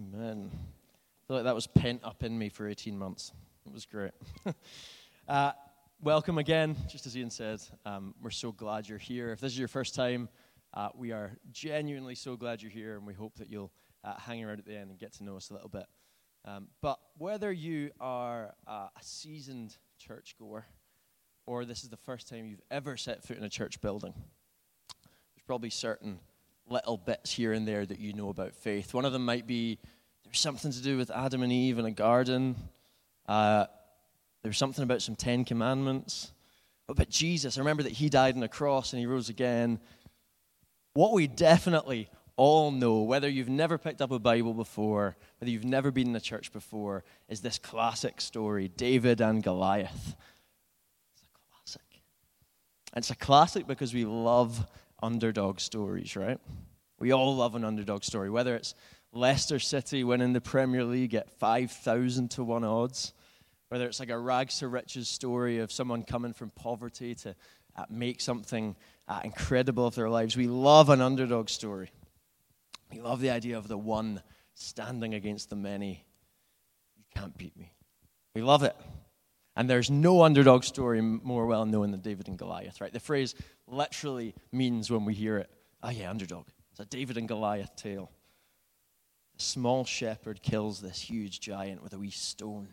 Amen. I feel like that was pent up in me for 18 months. It was great. uh, welcome again. Just as Ian said, um, we're so glad you're here. If this is your first time, uh, we are genuinely so glad you're here, and we hope that you'll uh, hang around at the end and get to know us a little bit. Um, but whether you are a seasoned churchgoer or this is the first time you've ever set foot in a church building, there's probably certain little bits here and there that you know about faith. One of them might be there's something to do with Adam and Eve in a garden. Uh, there's something about some Ten Commandments. But about Jesus, I remember that he died on the cross and he rose again. What we definitely all know, whether you've never picked up a Bible before, whether you've never been in a church before, is this classic story David and Goliath. It's a classic. And it's a classic because we love underdog stories, right? We all love an underdog story, whether it's Leicester City winning the Premier League at 5,000 to 1 odds, whether it's like a rags to riches story of someone coming from poverty to uh, make something uh, incredible of their lives. We love an underdog story. We love the idea of the one standing against the many. You can't beat me. We love it. And there's no underdog story more well known than David and Goliath, right? The phrase literally means when we hear it, oh yeah, underdog. It's a David and Goliath tale. A small shepherd kills this huge giant with a wee stone.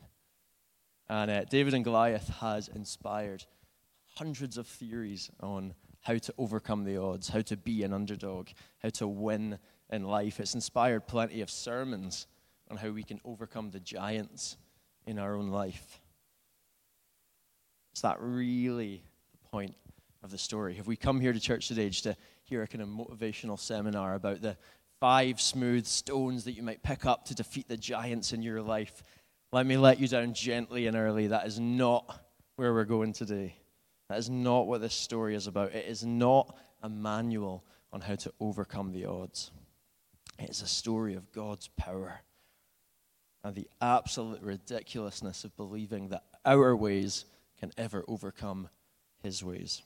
And uh, David and Goliath has inspired hundreds of theories on how to overcome the odds, how to be an underdog, how to win in life. It's inspired plenty of sermons on how we can overcome the giants in our own life. Is that really the point of the story? Have we come here to church today just to hear a kind of motivational seminar about the five smooth stones that you might pick up to defeat the giants in your life? Let me let you down gently and early. That is not where we're going today. That is not what this story is about. It is not a manual on how to overcome the odds. It is a story of God's power and the absolute ridiculousness of believing that our ways can ever overcome his ways.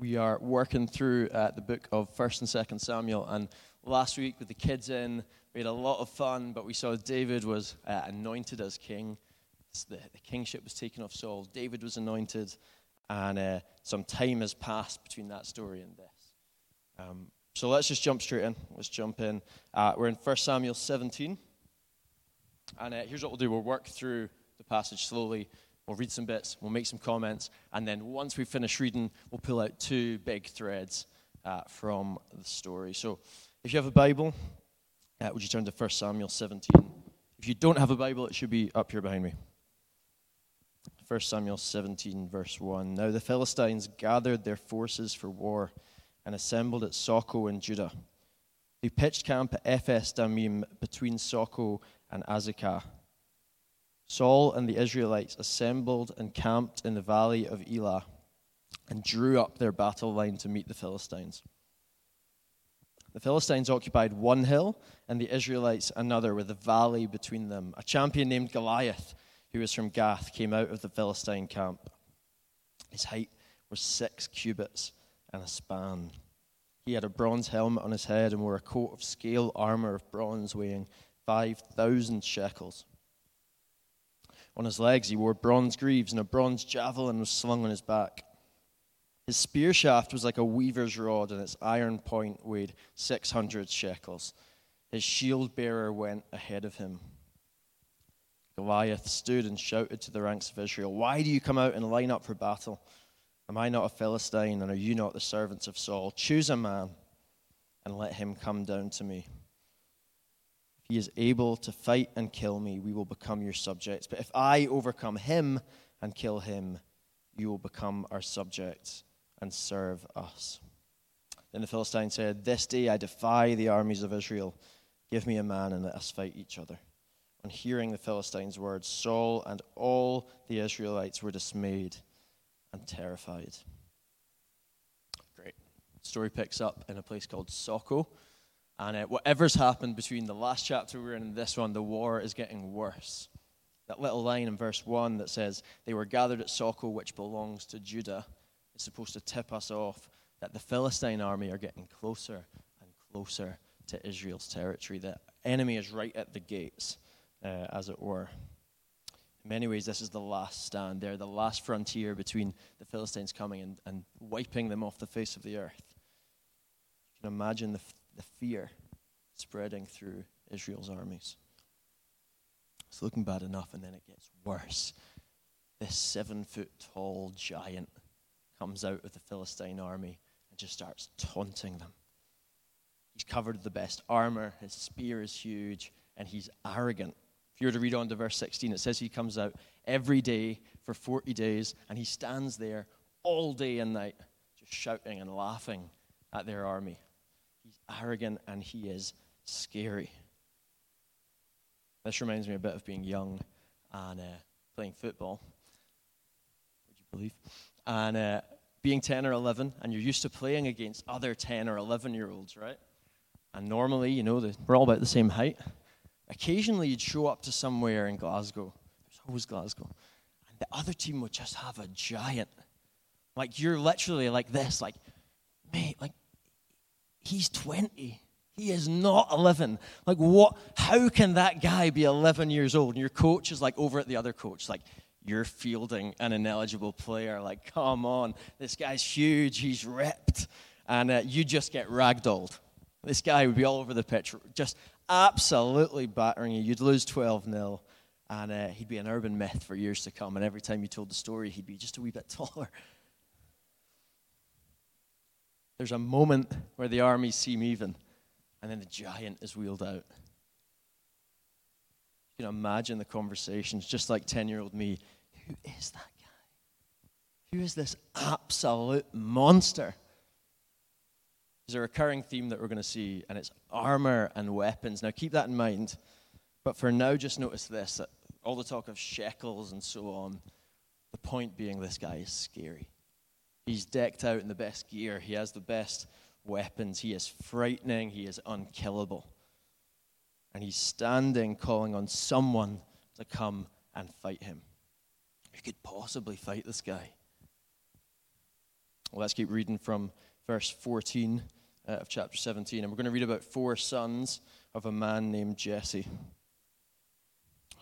We are working through uh, the book of 1st and 2nd Samuel, and last week with the kids in, we had a lot of fun, but we saw David was uh, anointed as king. The, the, kingship was taken off Saul. David was anointed, and uh, some time has passed between that story and this. Um, so let's just jump straight in. Let's jump in. Uh, we're in 1 Samuel 17. And uh, here's what we'll do we'll work through the passage slowly. We'll read some bits, we'll make some comments, and then once we finish reading, we'll pull out two big threads uh, from the story. So if you have a Bible, uh, would you turn to 1 Samuel 17? If you don't have a Bible, it should be up here behind me. 1 Samuel 17, verse 1. Now the Philistines gathered their forces for war and assembled at Socoh in Judah. They pitched camp at Ephes Dammim between Socoh and Azekah. Saul and the Israelites assembled and camped in the valley of Elah and drew up their battle line to meet the Philistines. The Philistines occupied one hill and the Israelites another, with a valley between them. A champion named Goliath, who was from Gath, came out of the Philistine camp. His height was six cubits and a span. He had a bronze helmet on his head and wore a coat of scale armor of bronze weighing 5,000 shekels. On his legs, he wore bronze greaves, and a bronze javelin was slung on his back. His spear shaft was like a weaver's rod, and its iron point weighed 600 shekels. His shield bearer went ahead of him. Goliath stood and shouted to the ranks of Israel, Why do you come out and line up for battle? Am I not a Philistine, and are you not the servants of Saul? Choose a man and let him come down to me he is able to fight and kill me, we will become your subjects. But if I overcome him and kill him, you will become our subjects and serve us. Then the Philistine said, This day I defy the armies of Israel. Give me a man and let us fight each other. On hearing the Philistines' words, Saul and all the Israelites were dismayed and terrified. Great. Story picks up in a place called Socoh and uh, whatever's happened between the last chapter we are in and this one, the war is getting worse. That little line in verse 1 that says, They were gathered at Socoh, which belongs to Judah, is supposed to tip us off that the Philistine army are getting closer and closer to Israel's territory. The enemy is right at the gates, uh, as it were. In many ways, this is the last stand. They're the last frontier between the Philistines coming and, and wiping them off the face of the earth. You can imagine the, the fear spreading through Israel's armies. It's looking bad enough, and then it gets worse. This seven foot tall giant comes out of the Philistine army and just starts taunting them. He's covered with the best armor, his spear is huge, and he's arrogant. If you were to read on to verse 16, it says he comes out every day for 40 days, and he stands there all day and night, just shouting and laughing at their army. Arrogant and he is scary. This reminds me a bit of being young and uh, playing football. Would you believe? And uh, being 10 or 11, and you're used to playing against other 10 or 11 year olds, right? And normally, you know, we're all about the same height. Occasionally, you'd show up to somewhere in Glasgow. There's always Glasgow. And the other team would just have a giant. Like, you're literally like this, like, mate, like, he's 20. He is not 11. Like, what? How can that guy be 11 years old? And your coach is like over at the other coach, like, you're fielding an ineligible player. Like, come on, this guy's huge, he's ripped. And uh, you just get ragdolled. This guy would be all over the pitch, just absolutely battering you. You'd lose 12 0, and uh, he'd be an urban myth for years to come. And every time you told the story, he'd be just a wee bit taller. There's a moment where the armies seem even, and then the giant is wheeled out. You can imagine the conversations, just like 10 year old me. Who is that guy? Who is this absolute monster? There's a recurring theme that we're going to see, and it's armor and weapons. Now, keep that in mind. But for now, just notice this that all the talk of shekels and so on, the point being this guy is scary. He's decked out in the best gear, he has the best weapons, he is frightening, he is unkillable. And he's standing, calling on someone to come and fight him. Who could possibly fight this guy? Well, let's keep reading from verse 14 uh, of chapter 17. And we're going to read about four sons of a man named Jesse.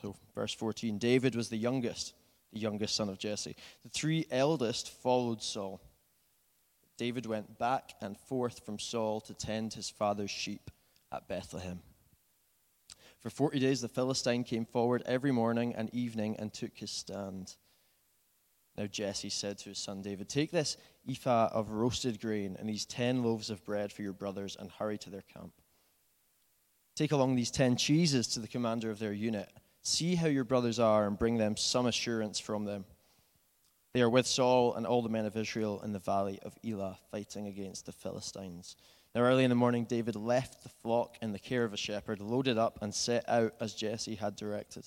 So, verse 14 David was the youngest, the youngest son of Jesse. The three eldest followed Saul. David went back and forth from Saul to tend his father's sheep at Bethlehem. For 40 days, the Philistine came forward every morning and evening and took his stand. Now Jesse said to his son David, Take this ephah of roasted grain and these ten loaves of bread for your brothers and hurry to their camp. Take along these ten cheeses to the commander of their unit. See how your brothers are and bring them some assurance from them. They are with Saul and all the men of Israel in the valley of Elah, fighting against the Philistines. Now, early in the morning, David left the flock in the care of a shepherd, loaded up, and set out as Jesse had directed.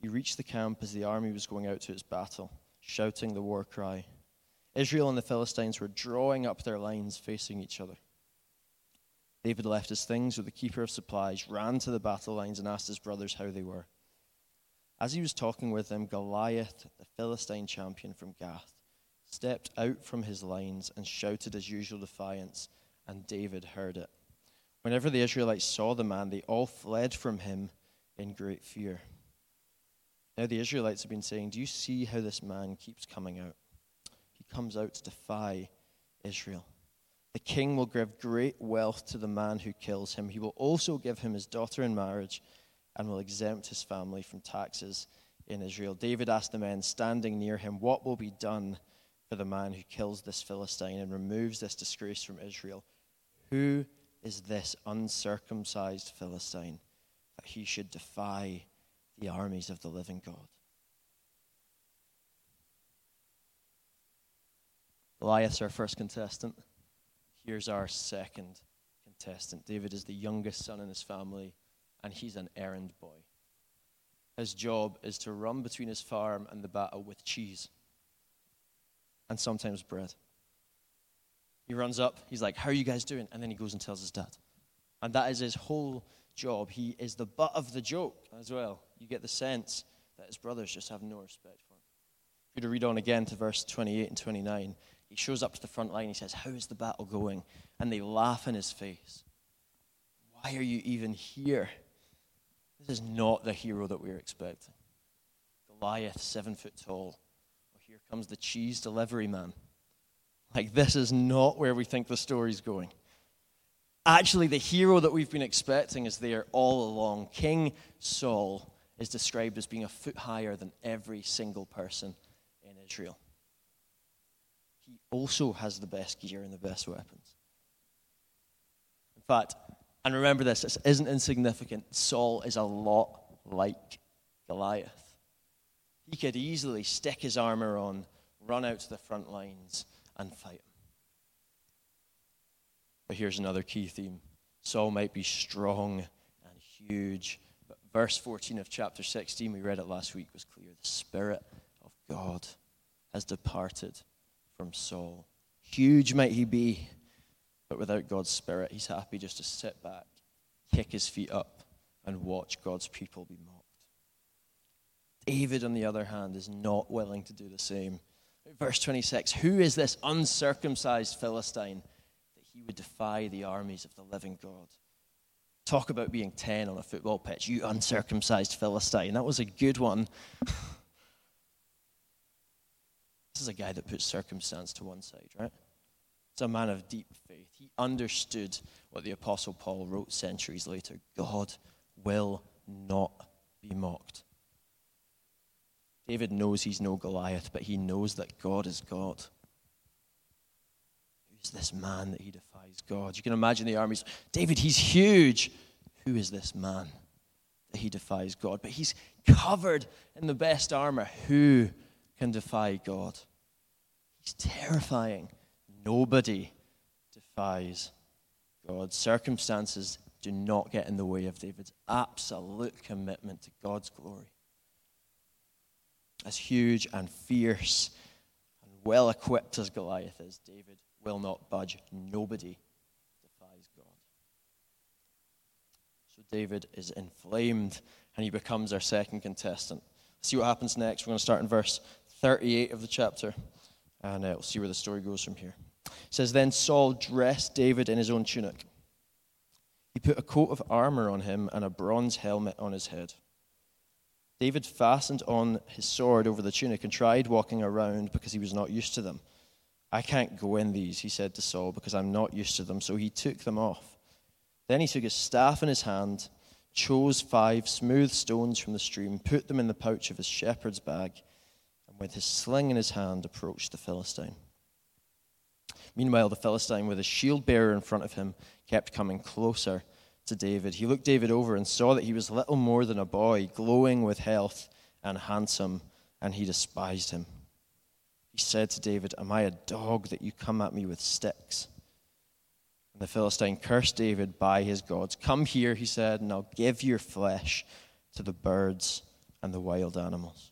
He reached the camp as the army was going out to its battle shouting the war cry. Israel and the Philistines were drawing up their lines facing each other. David left his things with the keeper of supplies, ran to the battle lines, and asked his brothers how they were. As he was talking with them, Goliath, the Philistine champion from Gath, stepped out from his lines and shouted his usual defiance, and David heard it. Whenever the Israelites saw the man, they all fled from him in great fear. Now the Israelites have been saying, Do you see how this man keeps coming out? He comes out to defy Israel. The king will give great wealth to the man who kills him. He will also give him his daughter in marriage and will exempt his family from taxes in Israel. David asked the men standing near him, What will be done for the man who kills this Philistine and removes this disgrace from Israel? Who is this uncircumcised Philistine that he should defy the armies of the living God. Goliath's our first contestant. Here's our second contestant. David is the youngest son in his family, and he's an errand boy. His job is to run between his farm and the battle with cheese and sometimes bread. He runs up, he's like, How are you guys doing? And then he goes and tells his dad. And that is his whole job. He is the butt of the joke as well. You get the sense that his brothers just have no respect for him. If you to read on again to verse 28 and 29, he shows up to the front line. He says, How is the battle going? And they laugh in his face. Why are you even here? This is not the hero that we are expecting. Goliath, seven foot tall. Well, here comes the cheese delivery man. Like, this is not where we think the story's going. Actually, the hero that we've been expecting is there all along. King Saul is described as being a foot higher than every single person in Israel. Also has the best gear and the best weapons. In fact, and remember this, this isn't insignificant. Saul is a lot like Goliath. He could easily stick his armor on, run out to the front lines, and fight him. But here's another key theme Saul might be strong and huge, but verse 14 of chapter 16, we read it last week, was clear. The Spirit of God has departed from Saul. Huge might he be, but without God's Spirit, he's happy just to sit back, kick his feet up, and watch God's people be mocked. David, on the other hand, is not willing to do the same. Verse 26 Who is this uncircumcised Philistine that he would defy the armies of the living God? Talk about being 10 on a football pitch, you uncircumcised Philistine. That was a good one. This is a guy that puts circumstance to one side, right? It's a man of deep faith. He understood what the Apostle Paul wrote centuries later God will not be mocked. David knows he's no Goliath, but he knows that God is God. Who's this man that he defies God? You can imagine the armies. David, he's huge. Who is this man that he defies God? But he's covered in the best armor. Who can defy God? He's terrifying. Nobody defies God. Circumstances do not get in the way of David's absolute commitment to God's glory. As huge and fierce and well equipped as Goliath is, David will not budge. Nobody defies God. So David is inflamed and he becomes our second contestant. See what happens next. We're going to start in verse 38 of the chapter and uh, we'll see where the story goes from here. It says, Then Saul dressed David in his own tunic. He put a coat of armor on him and a bronze helmet on his head. David fastened on his sword over the tunic and tried walking around because he was not used to them. I can't go in these, he said to Saul, because I'm not used to them. So he took them off. Then he took his staff in his hand, chose five smooth stones from the stream, put them in the pouch of his shepherd's bag, and with his sling in his hand approached the Philistine. Meanwhile, the Philistine, with his shield bearer in front of him, kept coming closer to David. He looked David over and saw that he was little more than a boy, glowing with health and handsome, and he despised him. He said to David, Am I a dog that you come at me with sticks? And the Philistine cursed David by his gods. Come here, he said, and I'll give your flesh to the birds and the wild animals.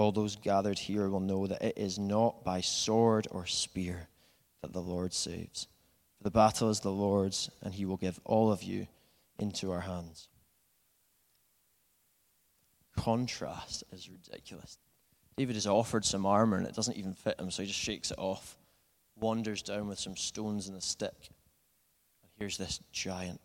all those gathered here will know that it is not by sword or spear that the Lord saves. For the battle is the Lord's, and he will give all of you into our hands. Contrast is ridiculous. David is offered some armor and it doesn't even fit him, so he just shakes it off, wanders down with some stones and a stick. And here's this giant.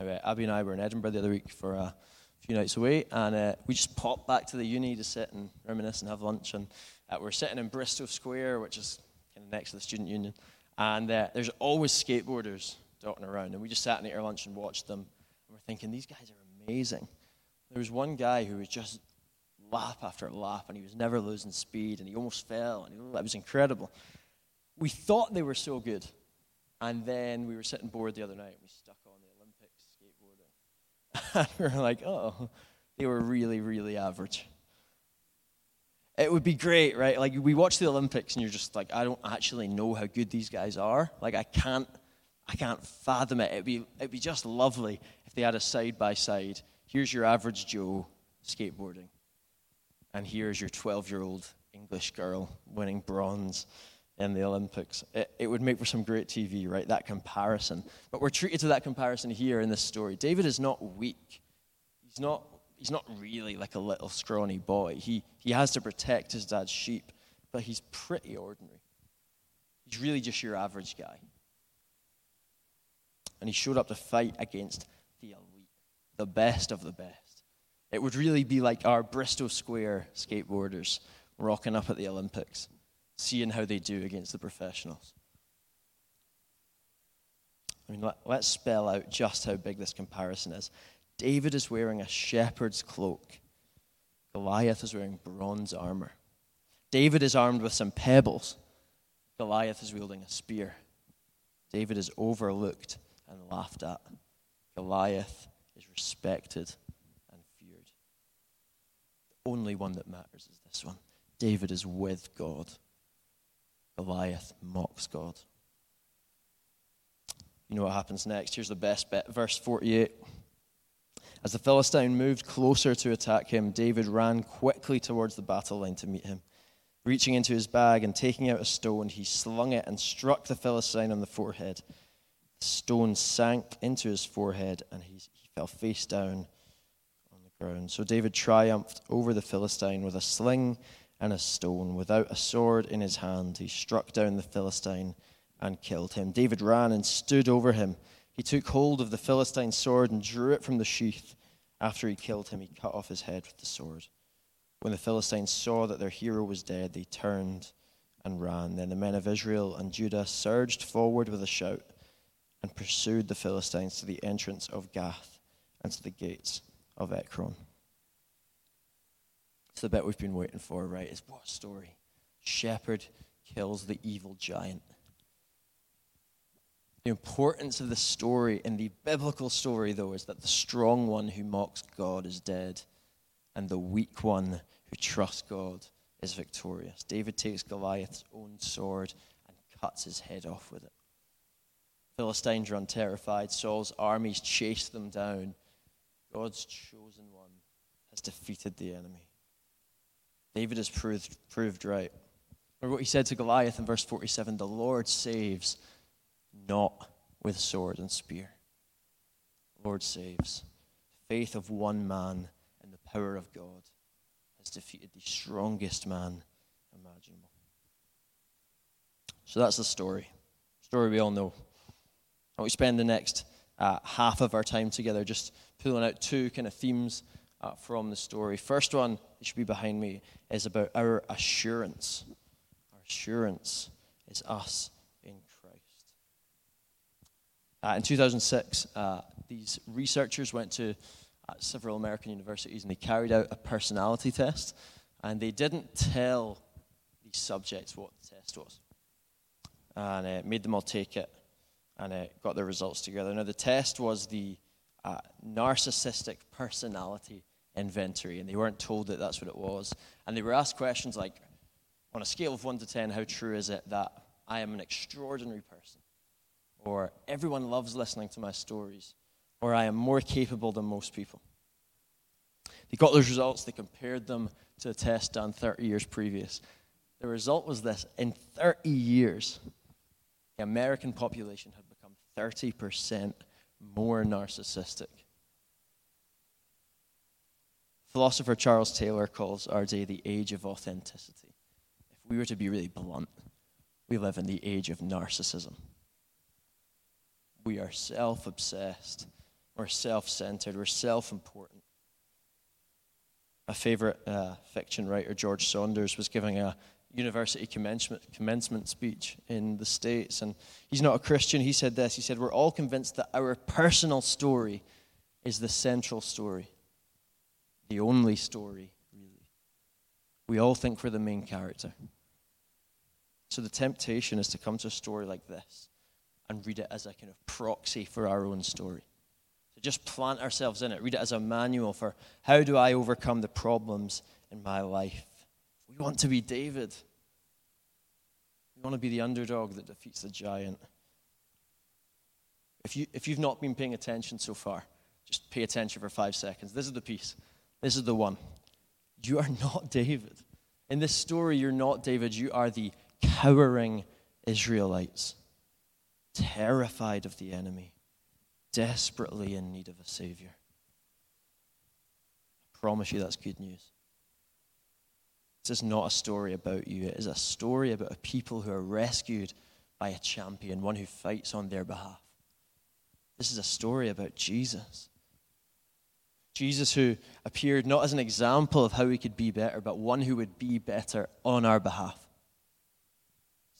Anyway, uh, Abby and I were in Edinburgh the other week for a few nights away, and uh, we just popped back to the uni to sit and reminisce and have lunch. And uh, we're sitting in Bristo Square, which is kind of next to the student union, and uh, there's always skateboarders dotting around. And we just sat and ate our lunch and watched them, and we're thinking these guys are amazing. There was one guy who was just lap after lap, and he was never losing speed, and he almost fell, and it was incredible. We thought they were so good, and then we were sitting bored the other night. We we were like, oh, they were really, really average. It would be great, right? Like, we watch the Olympics and you're just like, I don't actually know how good these guys are. Like, I can't, I can't fathom it. It'd be, it'd be just lovely if they had a side by side. Here's your average Joe skateboarding, and here's your 12 year old English girl winning bronze in the Olympics. It, it, would make for some great TV, right? That comparison. But we're treated to that comparison here in this story. David is not weak. He's not, he's not really like a little scrawny boy. He, he has to protect his dad's sheep, but he's pretty ordinary. He's really just your average guy. And he showed up to fight against the elite, the best of the best. It would really be like our Bristo Square skateboarders rocking up at the Olympics seeing how they do against the professionals. I mean, let, us spell out just how big this comparison is. David is wearing a shepherd's cloak, Goliath is wearing bronze armor. David is armed with some pebbles, Goliath is wielding a spear. David is overlooked and laughed at. Goliath is respected and feared. The only one that matters is this one David is with God. Goliath mocks God. You know what happens next? Here's the best bit. Verse 48. As the Philistine moved closer to attack him, David ran quickly towards the battle line to meet him. Reaching into his bag and taking out a stone, he slung it and struck the Philistine on the forehead. The stone sank into his forehead and he, he fell face down on the ground. So David triumphed over the Philistine with a sling and a stone. Without a sword in his hand, he struck down the Philistine and killed him. David ran and stood over him. He took hold of the Philistine's sword and drew it from the sheath. After he killed him, he cut off his head with the sword. When the Philistines saw that their hero was dead, they turned and ran. Then the men of Israel and Judah surged forward with a shout and pursued the Philistines to the entrance of Gath and to the gates of Ekron. It's the bit we've been waiting for, right? It's what story? Shepherd kills the evil giant. The importance of the story in the biblical story, though, is that the strong one who mocks God is dead, and the weak one who trusts God is victorious. David takes Goliath's own sword and cuts his head off with it. Philistines run terrified. Saul's armies chase them down. God's chosen one has defeated the enemy. David has proved, proved right. Or what he said to Goliath in verse 47 the Lord saves not with sword and spear. The Lord saves. Faith of one man and the power of God has defeated the strongest man imaginable. So that's the story. Story we all know. And we spend the next uh, half of our time together just pulling out two kind of themes uh, from the story. First one, it should be behind me, is about our assurance. Our assurance is us in Christ. Uh, in 2006, uh, these researchers went to uh, several American universities and they carried out a personality test. And they didn't tell these subjects what the test was. And made them all take it and got their results together. Now, the test was the uh, narcissistic personality inventory, and they weren't told that that's what it was. And they were asked questions like, on a scale of 1 to 10, how true is it that I am an extraordinary person? Or everyone loves listening to my stories? Or I am more capable than most people? They got those results, they compared them to a test done 30 years previous. The result was this in 30 years, the American population had become 30% more narcissistic Philosopher Charles Taylor calls our day the age of authenticity. If we were to be really blunt, we live in the age of narcissism. We are self obsessed, we're self centered, we're self important. My favorite uh, fiction writer, George Saunders, was giving a university commencement, commencement speech in the States, and he's not a Christian. He said this He said, We're all convinced that our personal story is the central story the only story, really. We all think we're the main character. So the temptation is to come to a story like this and read it as a kind of proxy for our own story. To just plant ourselves in it, read it as a manual for how do I overcome the problems in my life. We want to be David. We want to be the underdog that defeats the giant. If, you, if you've not been paying attention so far, Just pay attention for five seconds. This is the piece. This is the one. You are not David. In this story, you're not David. You are the cowering Israelites, terrified of the enemy, desperately in need of a Savior. I promise you that's good news. This is not a story about you, it is a story about a people who are rescued by a champion, one who fights on their behalf. This is a story about Jesus. Jesus, who appeared not as an example of how we could be better, but one who would be better on our behalf.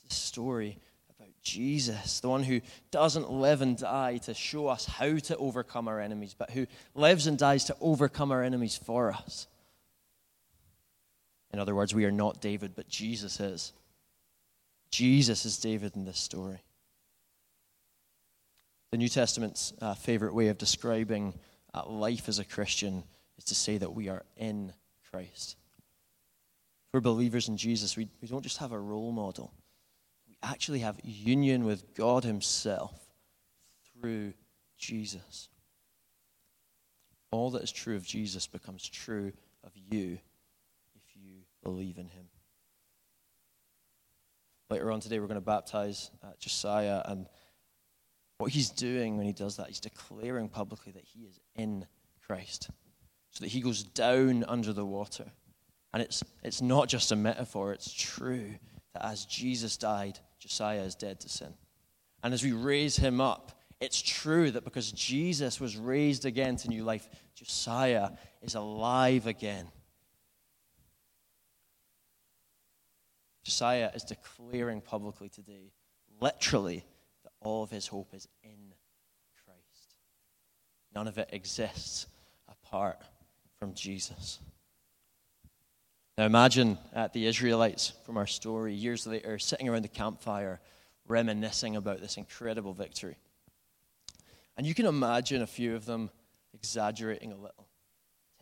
It's a story about Jesus, the one who doesn't live and die to show us how to overcome our enemies, but who lives and dies to overcome our enemies for us. In other words, we are not David, but Jesus is. Jesus is David in this story. The New Testament's uh, favorite way of describing uh, life as a Christian is to say that we are in Christ. For believers in Jesus, we, we don't just have a role model, we actually have union with God Himself through Jesus. All that is true of Jesus becomes true of you if you believe in Him. Later on today, we're going to baptize uh, Josiah and what he's doing when he does that, he's declaring publicly that he is in Christ. So that he goes down under the water. And it's, it's not just a metaphor, it's true that as Jesus died, Josiah is dead to sin. And as we raise him up, it's true that because Jesus was raised again to new life, Josiah is alive again. Josiah is declaring publicly today, literally, all of his hope is in Christ. None of it exists apart from Jesus. Now imagine uh, the Israelites from our story years later sitting around the campfire reminiscing about this incredible victory. And you can imagine a few of them exaggerating a little,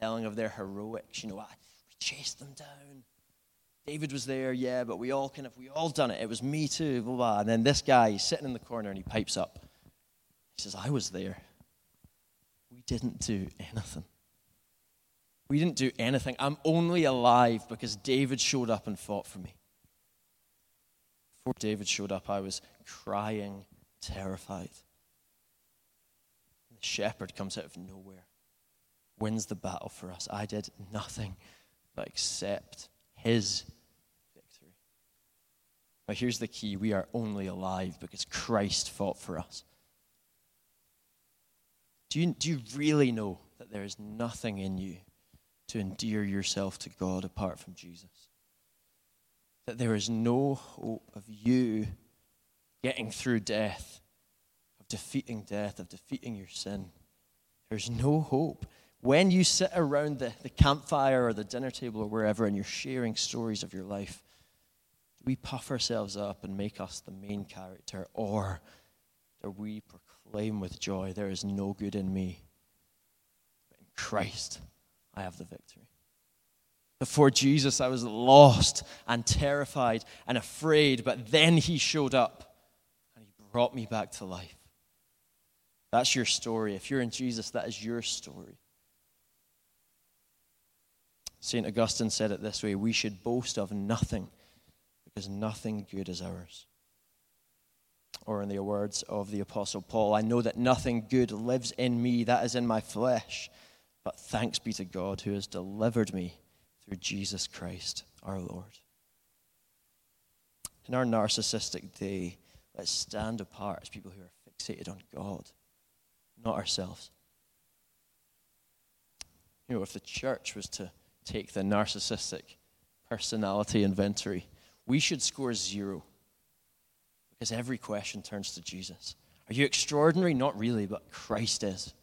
telling of their heroics. You know, ah, we chased them down. David was there, yeah, but we all kind of, we all done it. It was me too, blah, blah. And then this guy, he's sitting in the corner and he pipes up. He says, I was there. We didn't do anything. We didn't do anything. I'm only alive because David showed up and fought for me. Before David showed up, I was crying, terrified. The shepherd comes out of nowhere, wins the battle for us. I did nothing but accept his but here's the key we are only alive because Christ fought for us. Do you, do you really know that there is nothing in you to endear yourself to God apart from Jesus? That there is no hope of you getting through death, of defeating death, of defeating your sin. There's no hope. When you sit around the, the campfire or the dinner table or wherever and you're sharing stories of your life, we puff ourselves up and make us the main character, or do we proclaim with joy, There is no good in me, but in Christ I have the victory? Before Jesus, I was lost and terrified and afraid, but then he showed up and he brought me back to life. That's your story. If you're in Jesus, that is your story. St. Augustine said it this way we should boast of nothing because nothing good is ours. Or, in the words of the Apostle Paul, I know that nothing good lives in me, that is in my flesh. But thanks be to God who has delivered me through Jesus Christ our Lord. In our narcissistic day, let's stand apart as people who are fixated on God, not ourselves. You know, if the church was to take the narcissistic personality inventory we should score zero because every question turns to Jesus. Are you extraordinary? Not really, but Christ is.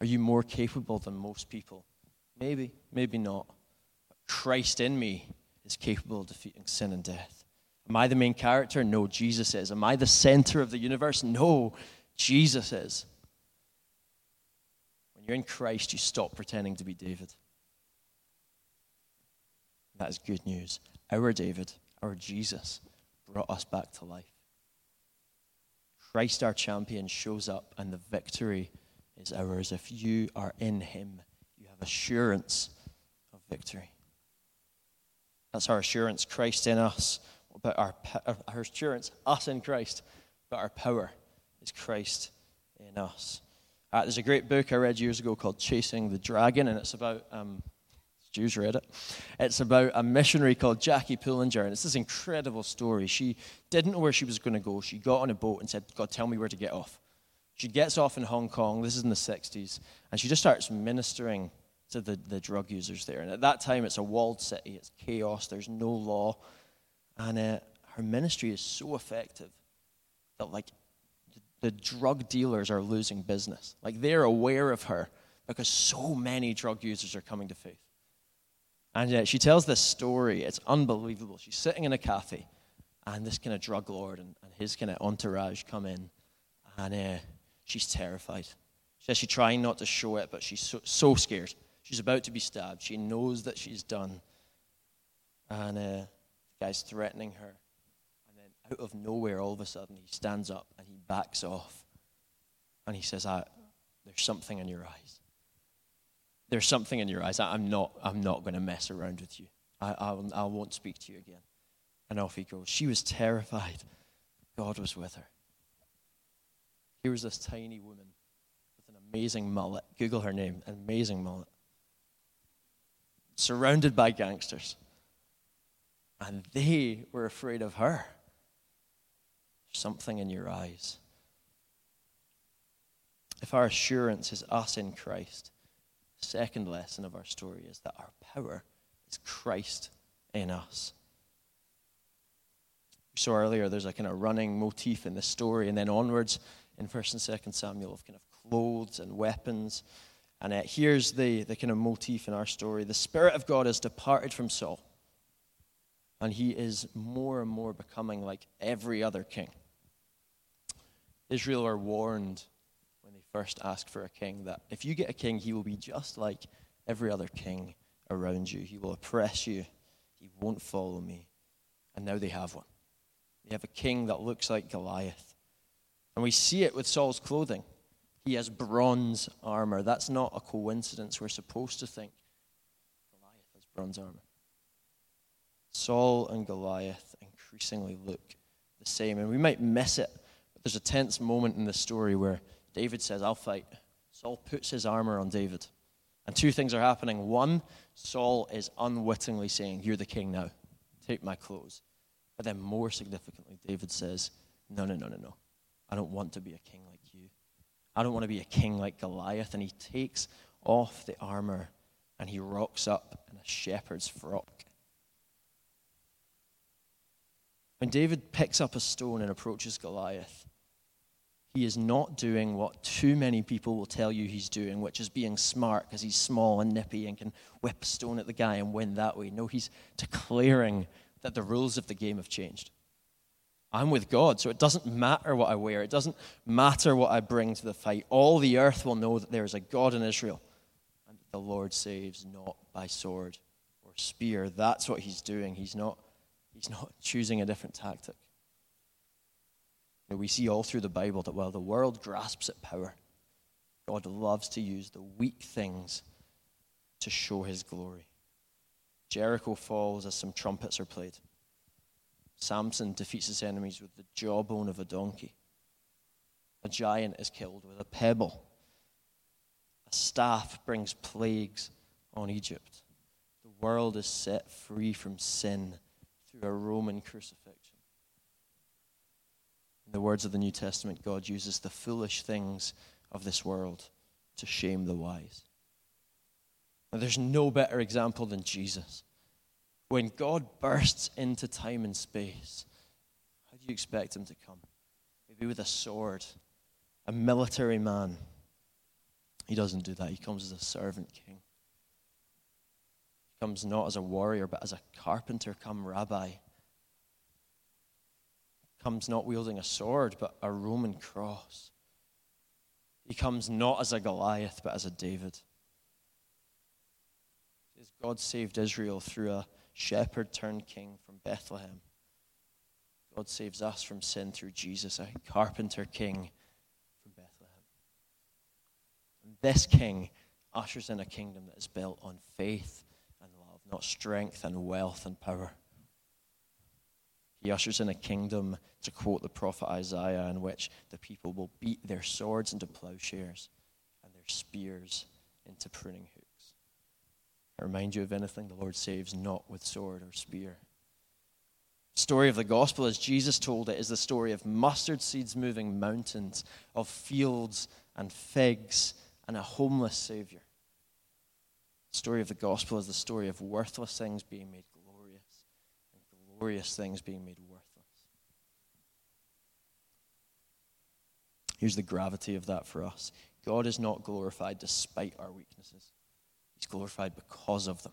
Are you more capable than most people? Maybe, maybe not. But Christ in me is capable of defeating sin and death. Am I the main character? No, Jesus is. Am I the center of the universe? No, Jesus is. When you're in Christ, you stop pretending to be David. That is good news. Our David, our Jesus, brought us back to life. Christ, our champion, shows up, and the victory is ours. If you are in him, you have assurance of victory. That's our assurance, Christ in us. About our, our assurance, us in Christ? But our power is Christ in us. Uh, there's a great book I read years ago called Chasing the Dragon, and it's about, um, Jews read it. It's about a missionary called Jackie Pullinger, and it's this incredible story. She didn't know where she was going to go. She got on a boat and said, God, tell me where to get off. She gets off in Hong Kong, this is in the 60s, and she just starts ministering to the, the drug users there. And at that time, it's a walled city, it's chaos, there's no law. And uh, her ministry is so effective that, like, the, the drug dealers are losing business. Like, they're aware of her because so many drug users are coming to faith. And uh, she tells this story. It's unbelievable. She's sitting in a cafe, and this kind of drug lord and, and his kind of entourage come in, and uh, she's terrified. She says she's trying not to show it, but she's so, so scared. She's about to be stabbed. She knows that she's done. And uh, the guy's threatening her. And then, out of nowhere, all of a sudden, he stands up and he backs off. And he says, There's something in your eyes. There's something in your eyes. I, am not, I'm not going to mess around with you. I, I, I won't speak to you again. And off he goes. She was terrified. God was with her. Here was this tiny woman with an amazing mullet. Google her name, an amazing mullet surrounded by gangsters. And they were afraid of her. Something in your eyes. If our assurance is us in Christ, second lesson of our story is that our power is Christ in us. We saw earlier there's a kind of running motif in the story, and then onwards in 1st and 2nd Samuel of kind of clothes and weapons and uh, here's the, the kind of motif in our story the Spirit of God has departed from Saul, and he is more and more becoming like every other king. Israel are warned first ask for a king that if you get a king, he will be just like every other king around you. He will oppress you, he won't follow me. And now they have one. They have a king that looks like Goliath. And we see it with Saul's clothing. He has bronze armor. That's not a coincidence. We're supposed to think Goliath has bronze armor. Saul and Goliath increasingly look the same, and we might miss it. But there's a tense moment in the story where David says, I'll fight. Saul puts his armor on David. And two things are happening. One, Saul is unwittingly saying, You're the king now. Take my clothes. But then, more significantly, David says, No, no, no, no, no. I don't want to be a king like you. I don't want to be a king like Goliath. And he takes off the armor and he rocks up in a shepherd's frock. When David picks up a stone and approaches Goliath, he is not doing what too many people will tell you he's doing, which is being smart because he's small and nippy and can whip a stone at the guy and win that way. No, he's declaring that the rules of the game have changed. I'm with God, so it doesn't matter what I wear. It doesn't matter what I bring to the fight. All the earth will know that there is a God in Israel, and that the Lord saves not by sword or spear. That's what he's doing. He's not, he's not choosing a different tactic. We see all through the Bible that while the world grasps at power, God loves to use the weak things to show his glory. Jericho falls as some trumpets are played. Samson defeats his enemies with the jawbone of a donkey. A giant is killed with a pebble. A staff brings plagues on Egypt. The world is set free from sin through a Roman crucifixion. In the words of the New Testament, God uses the foolish things of this world to shame the wise. Now, there's no better example than Jesus when God bursts into time and space, how do you expect him to come? Maybe with a sword, a military man. He doesn't do that. He comes as a servant king. He comes not as a warrior, but as a carpenter come rabbi. Comes not wielding a sword, but a Roman cross. He comes not as a Goliath, but as a David. God saved Israel through a shepherd turned king from Bethlehem. God saves us from sin through Jesus, a carpenter king from Bethlehem. And this king ushers in a kingdom that is built on faith and love, not strength and wealth and power. He ushers in a kingdom, to quote the prophet Isaiah, in which the people will beat their swords into plowshares and their spears into pruning hooks. I remind you of anything, the Lord saves not with sword or spear. The story of the gospel, as Jesus told it, is the story of mustard seeds moving mountains, of fields and figs, and a homeless Savior. The story of the gospel is the story of worthless things being made glorious glorious things being made worthless. Here's the gravity of that for us God is not glorified despite our weaknesses, He's glorified because of them.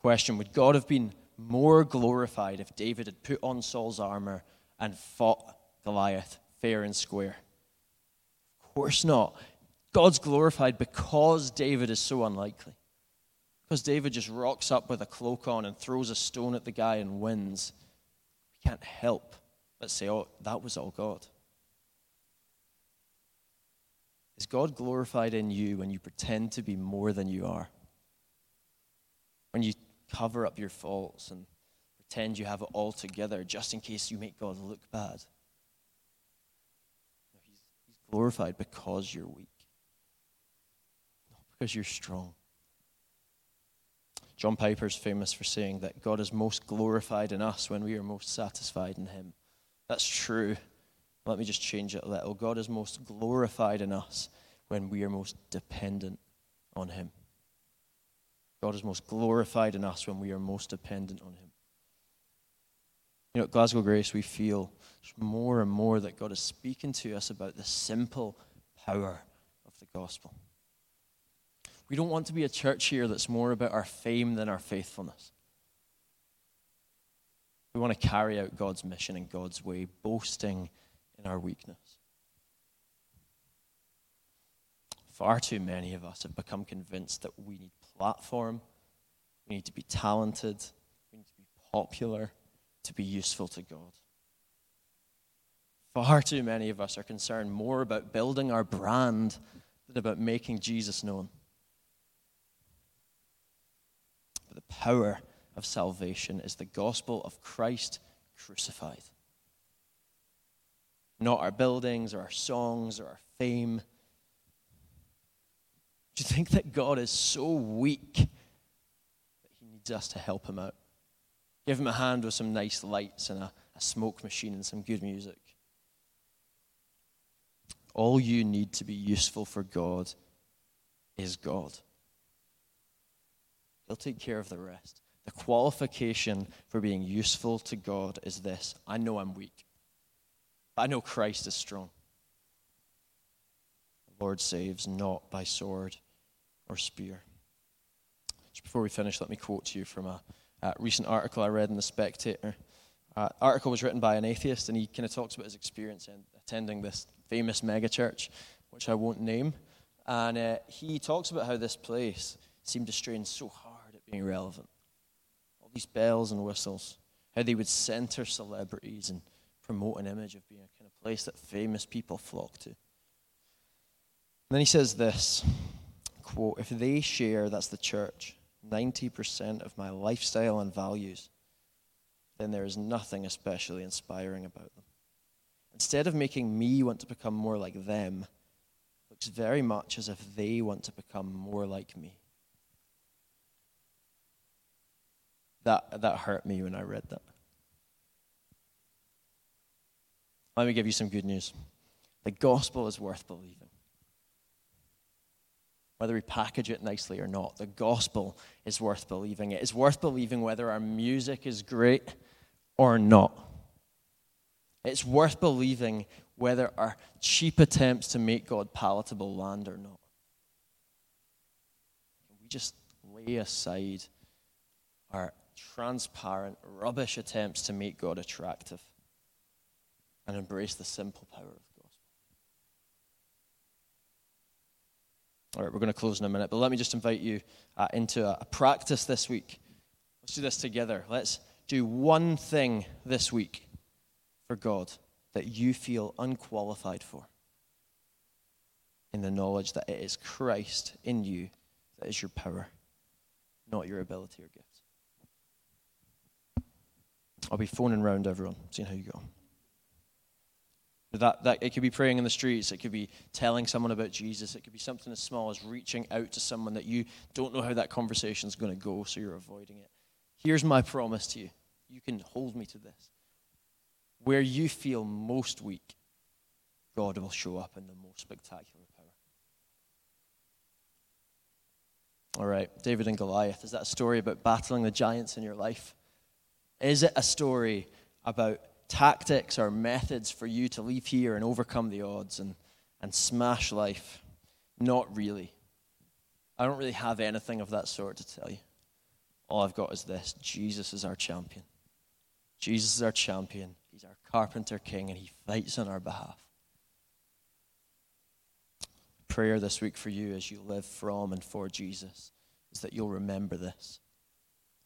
Question Would God have been more glorified if David had put on Saul's armor and fought Goliath fair and square? Of course not. God's glorified because David is so unlikely. Because David just rocks up with a cloak on and throws a stone at the guy and wins. We can't help but say, oh, that was all God. Is God glorified in you when you pretend to be more than you are? When you cover up your faults and pretend you have it all together just in case you make God look bad? No, he's, he's glorified because you're weak, not because you're strong. John Piper is famous for saying that God is most glorified in us when we are most satisfied in Him. That's true. Let me just change it a little. God is most glorified in us when we are most dependent on Him. God is most glorified in us when we are most dependent on Him. You know, at Glasgow Grace, we feel more and more that God is speaking to us about the simple power of the gospel. We don't want to be a church here that's more about our fame than our faithfulness. We want to carry out God's mission in God's way, boasting in our weakness. Far too many of us have become convinced that we need platform, we need to be talented, we need to be popular to be useful to God. Far too many of us are concerned more about building our brand than about making Jesus known. But the power of salvation is the gospel of Christ crucified. Not our buildings or our songs or our fame, do you think that God is so weak that he needs us to help him out? Give him a hand with some nice lights and a, a smoke machine and some good music. All you need to be useful for God is God. He'll take care of the rest. The qualification for being useful to God is this I know I'm weak, but I know Christ is strong. The Lord saves not by sword or spear. Just before we finish, let me quote to you from a, a recent article I read in The Spectator. Uh, article was written by an atheist, and he kind of talks about his experience in attending this famous megachurch, which I won't name. And uh, he talks about how this place seemed to strain so hard being relevant. All these bells and whistles, how they would center celebrities and promote an image of being a kind of place that famous people flock to then he says this quote, if they share, that's the church, 90% of my lifestyle and values, then there is nothing especially inspiring about them. Instead of making me want to become more like them, looks very much as if they want to become more like me. That, that hurt me when I read that. Let me give you some good news. The gospel is worth believing whether we package it nicely or not. The gospel is worth believing. It is worth believing whether our music is great or not. It's worth believing whether our cheap attempts to make God palatable land or not. We just lay aside our transparent, rubbish attempts to make God attractive and embrace the simple power of the gospel. All right, we're going to close in a minute, but let me just invite you uh, into a, a practice this week. Let's do this together. Let's do one thing this week for God that you feel unqualified for. in the knowledge that it is Christ in you that is your power, not your ability or gifts. I'll be phoning around everyone, seeing how you go. That, that it could be praying in the streets, it could be telling someone about Jesus, it could be something as small as reaching out to someone that you don't know how that conversation is going to go, so you're avoiding it. Here's my promise to you. You can hold me to this. Where you feel most weak, God will show up in the most spectacular power. All right, David and Goliath. Is that a story about battling the giants in your life? Is it a story about tactics or methods for you to leave here and overcome the odds and, and smash life? Not really. I don't really have anything of that sort to tell you. All I've got is this Jesus is our champion. Jesus is our champion. He's our carpenter king, and he fights on our behalf. Prayer this week for you as you live from and for Jesus is that you'll remember this.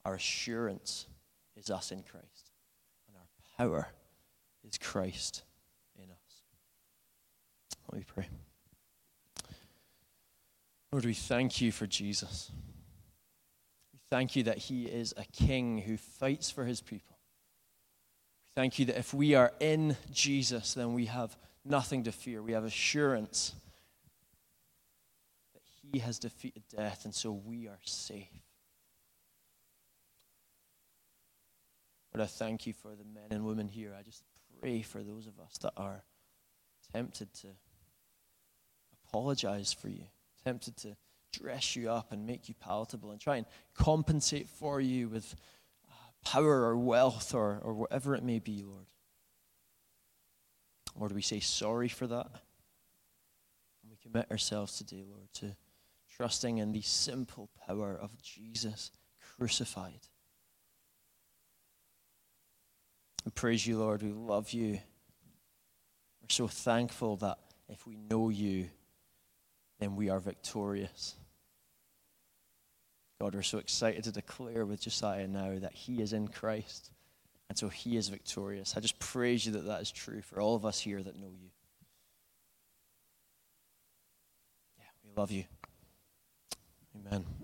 Our assurance is us in Christ, and our power is Christ in us. Let me pray. Lord, we thank you for Jesus. We thank you that he is a king who fights for his people. We thank you that if we are in Jesus, then we have nothing to fear. We have assurance that he has defeated death, and so we are safe. Lord, I thank you for the men and women here. I just pray for those of us that are tempted to apologize for you, tempted to dress you up and make you palatable and try and compensate for you with uh, power or wealth or, or whatever it may be, Lord. Lord, we say sorry for that. And we commit ourselves today, Lord, to trusting in the simple power of Jesus crucified We praise you, Lord. We love you. We're so thankful that if we know you, then we are victorious. God, we're so excited to declare with Josiah now that he is in Christ. And so he is victorious. I just praise you that that is true for all of us here that know you. Yeah, we love you. Amen.